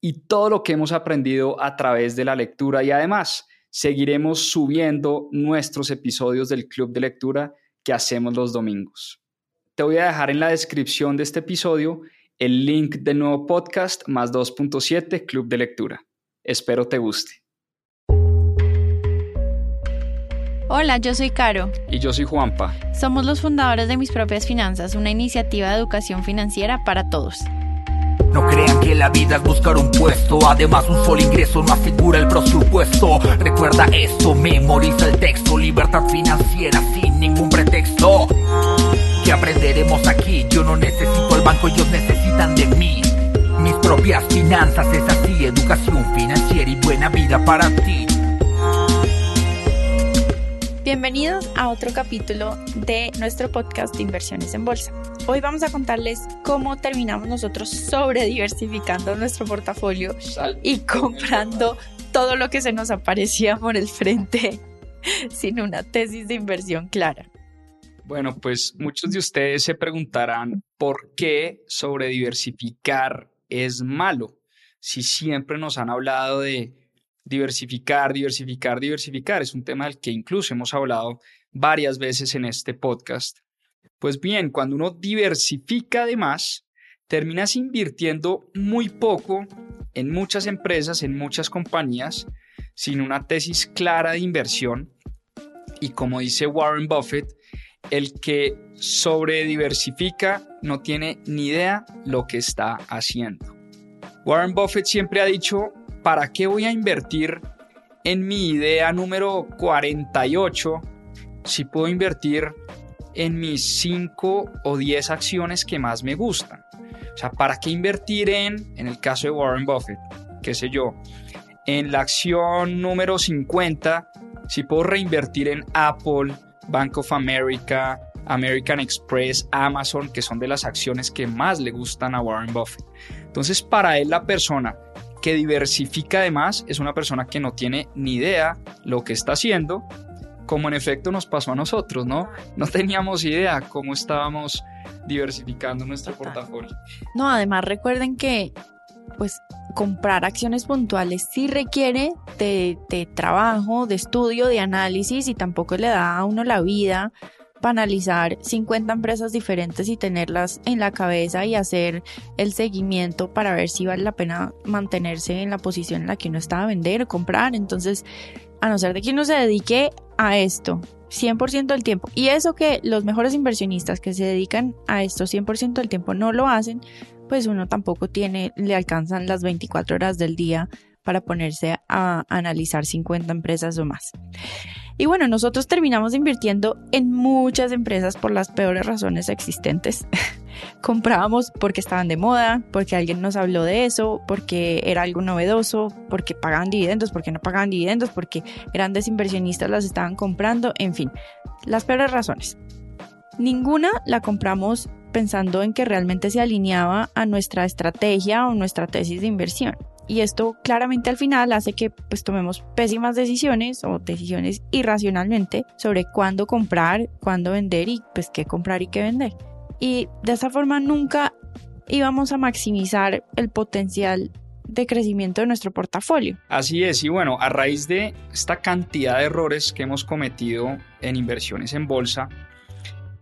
y todo lo que hemos aprendido a través de la lectura y además seguiremos subiendo nuestros episodios del Club de Lectura que hacemos los domingos. Te voy a dejar en la descripción de este episodio el link del nuevo podcast más 2.7 Club de Lectura. Espero te guste. Hola, yo soy Caro. Y yo soy Juanpa. Somos los fundadores de Mis Propias Finanzas, una iniciativa de educación financiera para todos. No crean que la vida es buscar un puesto, además un solo ingreso no asegura el presupuesto. Recuerda esto, memoriza el texto, libertad financiera sin ningún pretexto. ¿Qué aprenderemos aquí? Yo no necesito el banco, ellos necesitan de mí. Mis propias finanzas es así, educación financiera y buena vida para ti. Bienvenidos a otro capítulo de nuestro podcast de inversiones en bolsa. Hoy vamos a contarles cómo terminamos nosotros sobre diversificando nuestro portafolio y comprando todo lo que se nos aparecía por el frente sin una tesis de inversión clara. Bueno, pues muchos de ustedes se preguntarán por qué sobre diversificar es malo si siempre nos han hablado de diversificar, diversificar, diversificar. Es un tema del que incluso hemos hablado varias veces en este podcast. Pues bien, cuando uno diversifica además, terminas invirtiendo muy poco en muchas empresas, en muchas compañías, sin una tesis clara de inversión. Y como dice Warren Buffett, el que sobre diversifica no tiene ni idea lo que está haciendo. Warren Buffett siempre ha dicho ¿para qué voy a invertir en mi idea número 48 si puedo invertir en mis 5 o 10 acciones que más me gustan? O sea, ¿para qué invertir en, en el caso de Warren Buffett, qué sé yo, en la acción número 50 si puedo reinvertir en Apple, Bank of America, American Express, Amazon, que son de las acciones que más le gustan a Warren Buffett? Entonces, para él la persona que diversifica además es una persona que no tiene ni idea lo que está haciendo, como en efecto nos pasó a nosotros, ¿no? No teníamos idea cómo estábamos diversificando nuestro portafolio. No, además recuerden que pues comprar acciones puntuales sí requiere de, de, trabajo, de estudio, de análisis y tampoco le da a uno la vida analizar 50 empresas diferentes y tenerlas en la cabeza y hacer el seguimiento para ver si vale la pena mantenerse en la posición en la que uno está a vender o comprar. Entonces, a no ser de que uno se dedique a esto 100% del tiempo, y eso que los mejores inversionistas que se dedican a esto 100% del tiempo no lo hacen, pues uno tampoco tiene, le alcanzan las 24 horas del día para ponerse a analizar 50 empresas o más. Y bueno, nosotros terminamos invirtiendo en muchas empresas por las peores razones existentes. Comprábamos porque estaban de moda, porque alguien nos habló de eso, porque era algo novedoso, porque pagaban dividendos, porque no pagaban dividendos, porque grandes inversionistas las estaban comprando, en fin, las peores razones. Ninguna la compramos pensando en que realmente se alineaba a nuestra estrategia o nuestra tesis de inversión y esto claramente al final hace que pues tomemos pésimas decisiones o decisiones irracionalmente sobre cuándo comprar, cuándo vender y pues qué comprar y qué vender. Y de esta forma nunca íbamos a maximizar el potencial de crecimiento de nuestro portafolio. Así es, y bueno, a raíz de esta cantidad de errores que hemos cometido en inversiones en bolsa,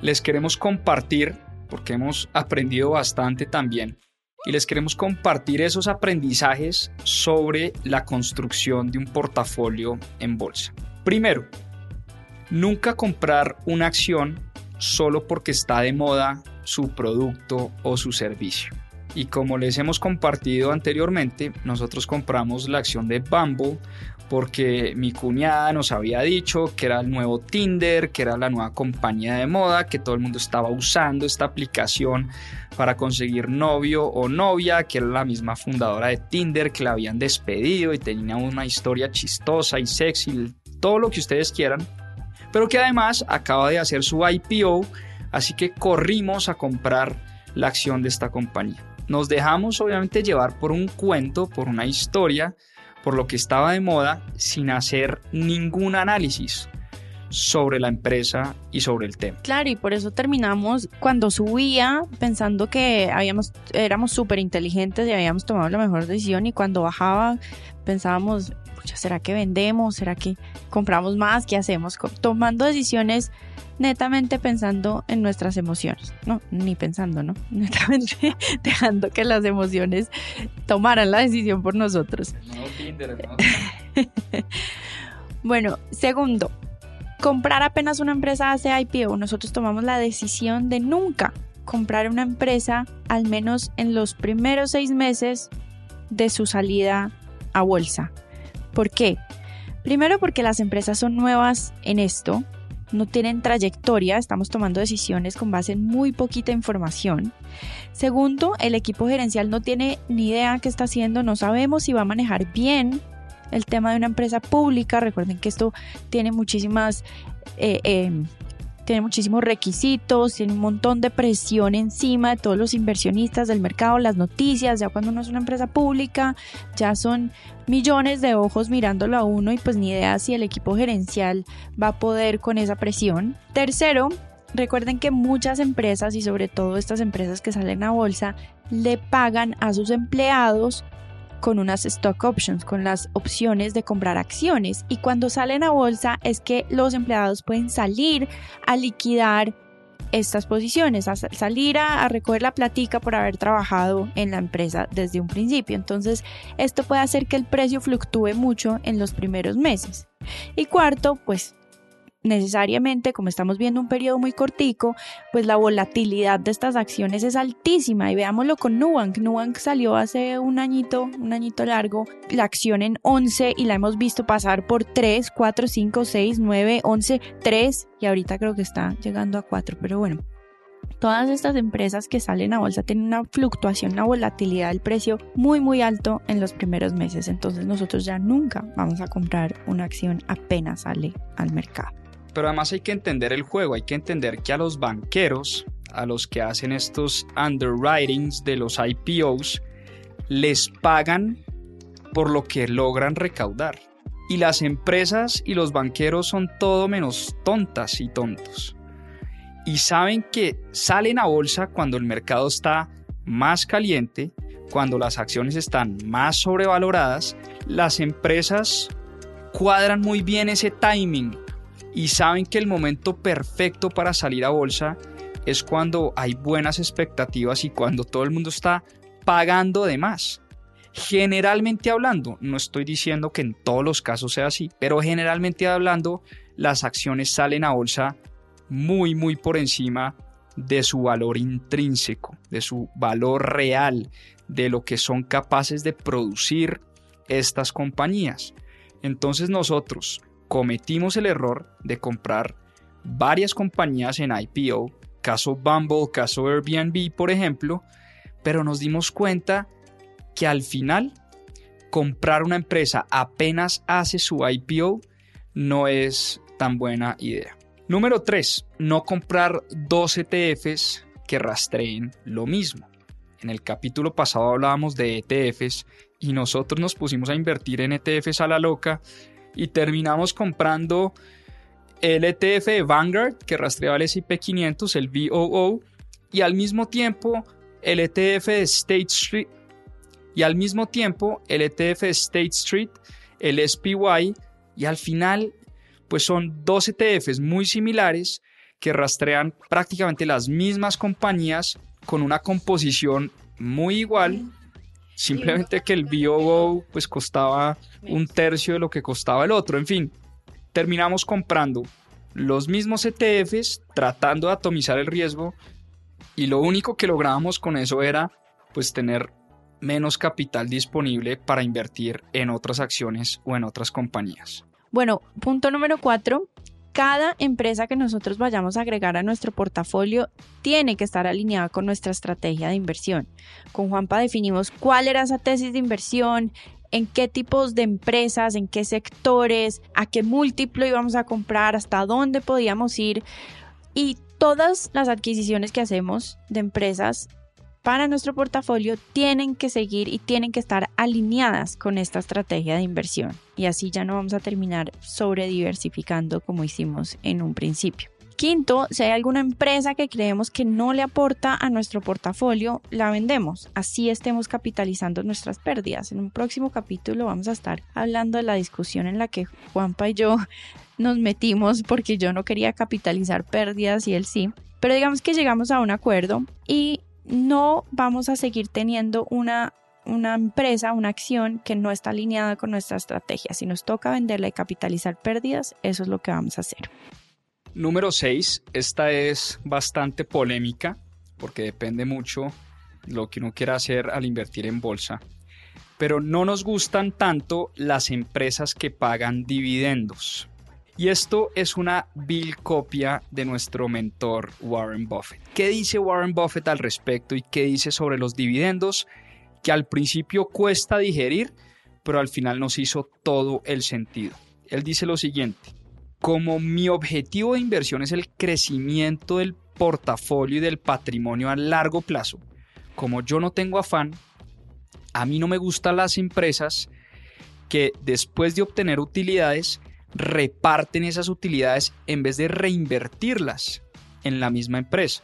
les queremos compartir, porque hemos aprendido bastante también, y les queremos compartir esos aprendizajes sobre la construcción de un portafolio en bolsa. Primero, nunca comprar una acción solo porque está de moda su producto o su servicio. Y como les hemos compartido anteriormente, nosotros compramos la acción de Bumble porque mi cuñada nos había dicho que era el nuevo Tinder, que era la nueva compañía de moda, que todo el mundo estaba usando esta aplicación para conseguir novio o novia, que era la misma fundadora de Tinder, que la habían despedido y tenía una historia chistosa y sexy, todo lo que ustedes quieran, pero que además acaba de hacer su IPO, así que corrimos a comprar la acción de esta compañía. Nos dejamos obviamente llevar por un cuento, por una historia, por lo que estaba de moda, sin hacer ningún análisis sobre la empresa y sobre el tema. Claro, y por eso terminamos cuando subía pensando que habíamos, éramos súper inteligentes y habíamos tomado la mejor decisión y cuando bajaba pensábamos, ¿será que vendemos? ¿Será que compramos más? ¿Qué hacemos? Tomando decisiones netamente pensando en nuestras emociones. No, ni pensando, ¿no? Netamente dejando que las emociones tomaran la decisión por nosotros. bueno, segundo, comprar apenas una empresa hace IPO. Nosotros tomamos la decisión de nunca comprar una empresa al menos en los primeros seis meses de su salida a bolsa. ¿Por qué? Primero porque las empresas son nuevas en esto, no tienen trayectoria, estamos tomando decisiones con base en muy poquita información. Segundo, el equipo gerencial no tiene ni idea qué está haciendo, no sabemos si va a manejar bien el tema de una empresa pública. Recuerden que esto tiene muchísimas eh, eh, tiene muchísimos requisitos, tiene un montón de presión encima de todos los inversionistas del mercado, las noticias, ya cuando uno es una empresa pública, ya son millones de ojos mirándolo a uno y pues ni idea si el equipo gerencial va a poder con esa presión. Tercero, recuerden que muchas empresas y sobre todo estas empresas que salen a bolsa le pagan a sus empleados con unas stock options, con las opciones de comprar acciones. Y cuando salen a bolsa es que los empleados pueden salir a liquidar estas posiciones, a salir a, recoger la platica por haber trabajado en la empresa desde un principio. Entonces, esto puede hacer que el precio fluctúe mucho en los primeros meses. Y cuarto, pues necesariamente, como estamos viendo un periodo muy cortico, pues la volatilidad de estas acciones es altísima y veámoslo con Nubank. Nubank salió hace un añito, un añito largo, la acción en 11 y la hemos visto pasar por 3, 4, 5, 6, 9, 11, 3 y ahorita creo que está llegando a 4, pero bueno. Todas estas empresas que salen a bolsa tienen una fluctuación, una volatilidad del precio muy muy alto en los primeros meses. Entonces nosotros ya nunca vamos a comprar una acción apenas sale al mercado. Pero además hay que entender el juego, hay que entender que a los banqueros, a los que hacen estos underwritings de los IPOs, les pagan por lo que logran recaudar. Y las empresas y los banqueros son todo menos tontas y tontos. Y saben que salen a bolsa cuando el mercado está más caliente, cuando las acciones están más sobrevaloradas, las empresas cuadran muy bien ese timing y saben que el momento perfecto para salir a bolsa es cuando hay buenas expectativas y cuando todo el mundo está pagando de más. Generalmente hablando, no estoy diciendo que en todos los casos sea así, pero generalmente hablando, las acciones salen a bolsa muy, muy por encima de su valor intrínseco, de su valor real, de lo que son capaces de producir estas compañías. Entonces nosotros, cometimos el error de comprar varias compañías en IPO, caso Bumble, caso Airbnb, por ejemplo, pero nos dimos cuenta que al final comprar una empresa apenas hace su IPO no es tan buena idea. Número 3. No comprar dos ETFs que rastreen lo mismo. En el capítulo pasado hablábamos de ETFs y nosotros nos pusimos a invertir en ETFs a la loca y terminamos comprando el ETF de Vanguard que rastreaba el S&P 500, el VOO, y al mismo tiempo el ETF de State Street y al mismo tiempo el ETF de State Street, el SPY y al final pues son dos ETFs muy similares que rastrean prácticamente las mismas compañías con una composición muy igual Simplemente que el BioGo pues costaba un tercio de lo que costaba el otro. En fin, terminamos comprando los mismos ETFs tratando de atomizar el riesgo y lo único que lográbamos con eso era pues tener menos capital disponible para invertir en otras acciones o en otras compañías. Bueno, punto número cuatro. Cada empresa que nosotros vayamos a agregar a nuestro portafolio tiene que estar alineada con nuestra estrategia de inversión. Con Juanpa definimos cuál era esa tesis de inversión, en qué tipos de empresas, en qué sectores, a qué múltiplo íbamos a comprar, hasta dónde podíamos ir. Y todas las adquisiciones que hacemos de empresas para nuestro portafolio tienen que seguir y tienen que estar alineadas con esta estrategia de inversión. Y así ya no vamos a terminar sobre diversificando como hicimos en un principio. Quinto, si hay alguna empresa que creemos que no le aporta a nuestro portafolio, la vendemos. Así estemos capitalizando nuestras pérdidas. En un próximo capítulo vamos a estar hablando de la discusión en la que Juanpa y yo nos metimos porque yo no quería capitalizar pérdidas y él sí. Pero digamos que llegamos a un acuerdo y no vamos a seguir teniendo una, una empresa, una acción que no está alineada con nuestra estrategia. Si nos toca venderla y capitalizar pérdidas, eso es lo que vamos a hacer. Número 6. Esta es bastante polémica porque depende mucho lo que uno quiera hacer al invertir en bolsa. Pero no nos gustan tanto las empresas que pagan dividendos. Y esto es una vil copia de nuestro mentor Warren Buffett. ¿Qué dice Warren Buffett al respecto y qué dice sobre los dividendos? Que al principio cuesta digerir, pero al final nos hizo todo el sentido. Él dice lo siguiente, como mi objetivo de inversión es el crecimiento del portafolio y del patrimonio a largo plazo, como yo no tengo afán, a mí no me gustan las empresas que después de obtener utilidades reparten esas utilidades en vez de reinvertirlas en la misma empresa.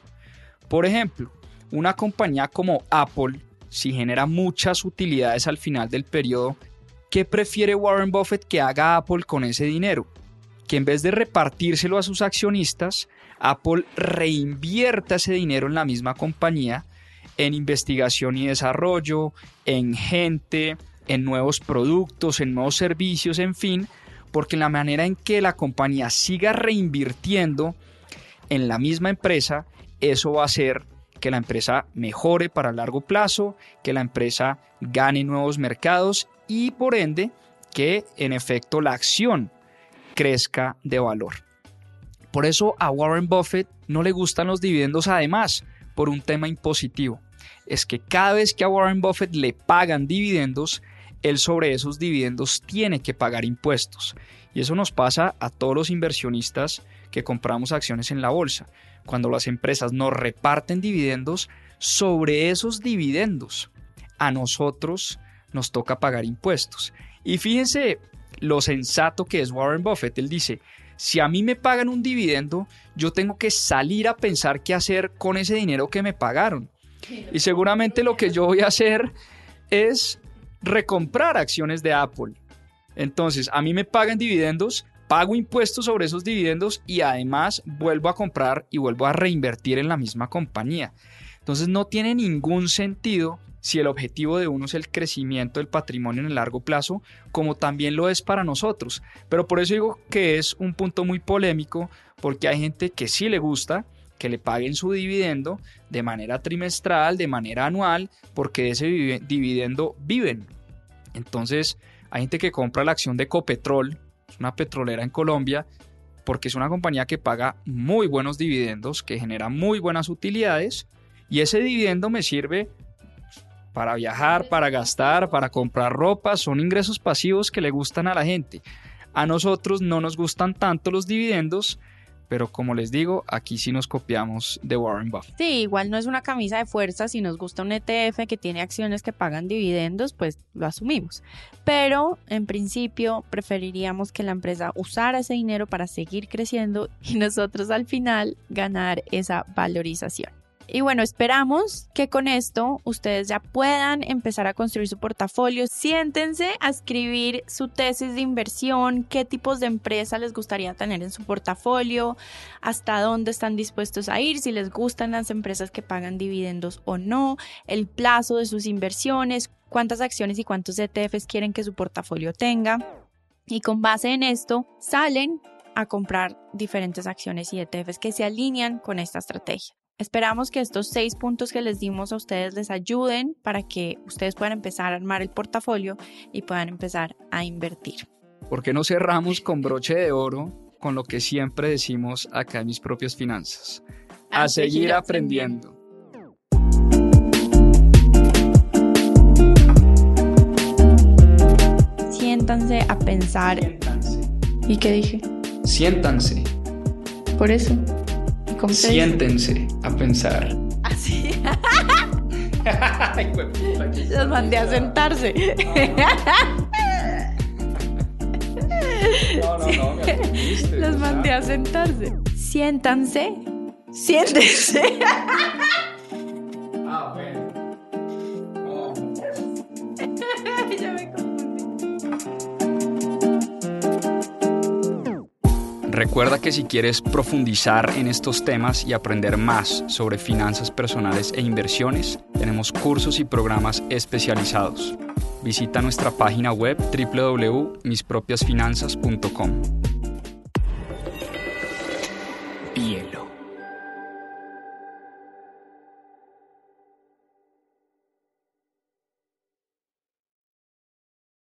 Por ejemplo, una compañía como Apple, si genera muchas utilidades al final del periodo, ¿qué prefiere Warren Buffett que haga Apple con ese dinero? Que en vez de repartírselo a sus accionistas, Apple reinvierta ese dinero en la misma compañía, en investigación y desarrollo, en gente, en nuevos productos, en nuevos servicios, en fin, porque la manera en que la compañía siga reinvirtiendo en la misma empresa, eso va a hacer que la empresa mejore para largo plazo, que la empresa gane nuevos mercados y por ende que en efecto la acción crezca de valor. Por eso a Warren Buffett no le gustan los dividendos además por un tema impositivo. Es que cada vez que a Warren Buffett le pagan dividendos, él sobre esos dividendos tiene que pagar impuestos. Y eso nos pasa a todos los inversionistas que compramos acciones en la bolsa. Cuando las empresas nos reparten dividendos, sobre esos dividendos a nosotros nos toca pagar impuestos. Y fíjense lo sensato que es Warren Buffett. Él dice, si a mí me pagan un dividendo, yo tengo que salir a pensar qué hacer con ese dinero que me pagaron. Y seguramente lo que yo voy a hacer es recomprar acciones de Apple. Entonces, a mí me pagan dividendos, pago impuestos sobre esos dividendos y además vuelvo a comprar y vuelvo a reinvertir en la misma compañía. Entonces, no tiene ningún sentido si el objetivo de uno es el crecimiento del patrimonio en el largo plazo, como también lo es para nosotros. Pero por eso digo que es un punto muy polémico, porque hay gente que sí le gusta que le paguen su dividendo de manera trimestral, de manera anual, porque de ese dividendo viven. Entonces, hay gente que compra la acción de Copetrol, es una petrolera en Colombia, porque es una compañía que paga muy buenos dividendos, que genera muy buenas utilidades, y ese dividendo me sirve para viajar, para gastar, para comprar ropa, son ingresos pasivos que le gustan a la gente. A nosotros no nos gustan tanto los dividendos, pero como les digo, aquí sí nos copiamos de Warren Buffett. Sí, igual no es una camisa de fuerza, si nos gusta un ETF que tiene acciones que pagan dividendos, pues lo asumimos. Pero en principio preferiríamos que la empresa usara ese dinero para seguir creciendo y nosotros al final ganar esa valorización. Y bueno, esperamos que con esto ustedes ya puedan empezar a construir su portafolio. Siéntense a escribir su tesis de inversión, qué tipos de empresa les gustaría tener en su portafolio, hasta dónde están dispuestos a ir, si les gustan las empresas que pagan dividendos o no, el plazo de sus inversiones, cuántas acciones y cuántos ETFs quieren que su portafolio tenga. Y con base en esto, salen a comprar diferentes acciones y ETFs que se alinean con esta estrategia. Esperamos que estos seis puntos que les dimos a ustedes les ayuden para que ustedes puedan empezar a armar el portafolio y puedan empezar a invertir. ¿Por qué no cerramos con broche de oro con lo que siempre decimos acá en mis propias finanzas? A, seguir, aprendiendo. Siéntanse a pensar. Siéntanse. ¿Y qué dije? Siéntanse. Por eso. Siéntense a pensar. Así. Ay, qué Los mandé a sentarse. No, no, no, me Los mandé a sentarse. Siéntanse. Siéntense. Recuerda que si quieres profundizar en estos temas y aprender más sobre finanzas personales e inversiones, tenemos cursos y programas especializados. Visita nuestra página web www.mispropiasfinanzas.com. Hielo.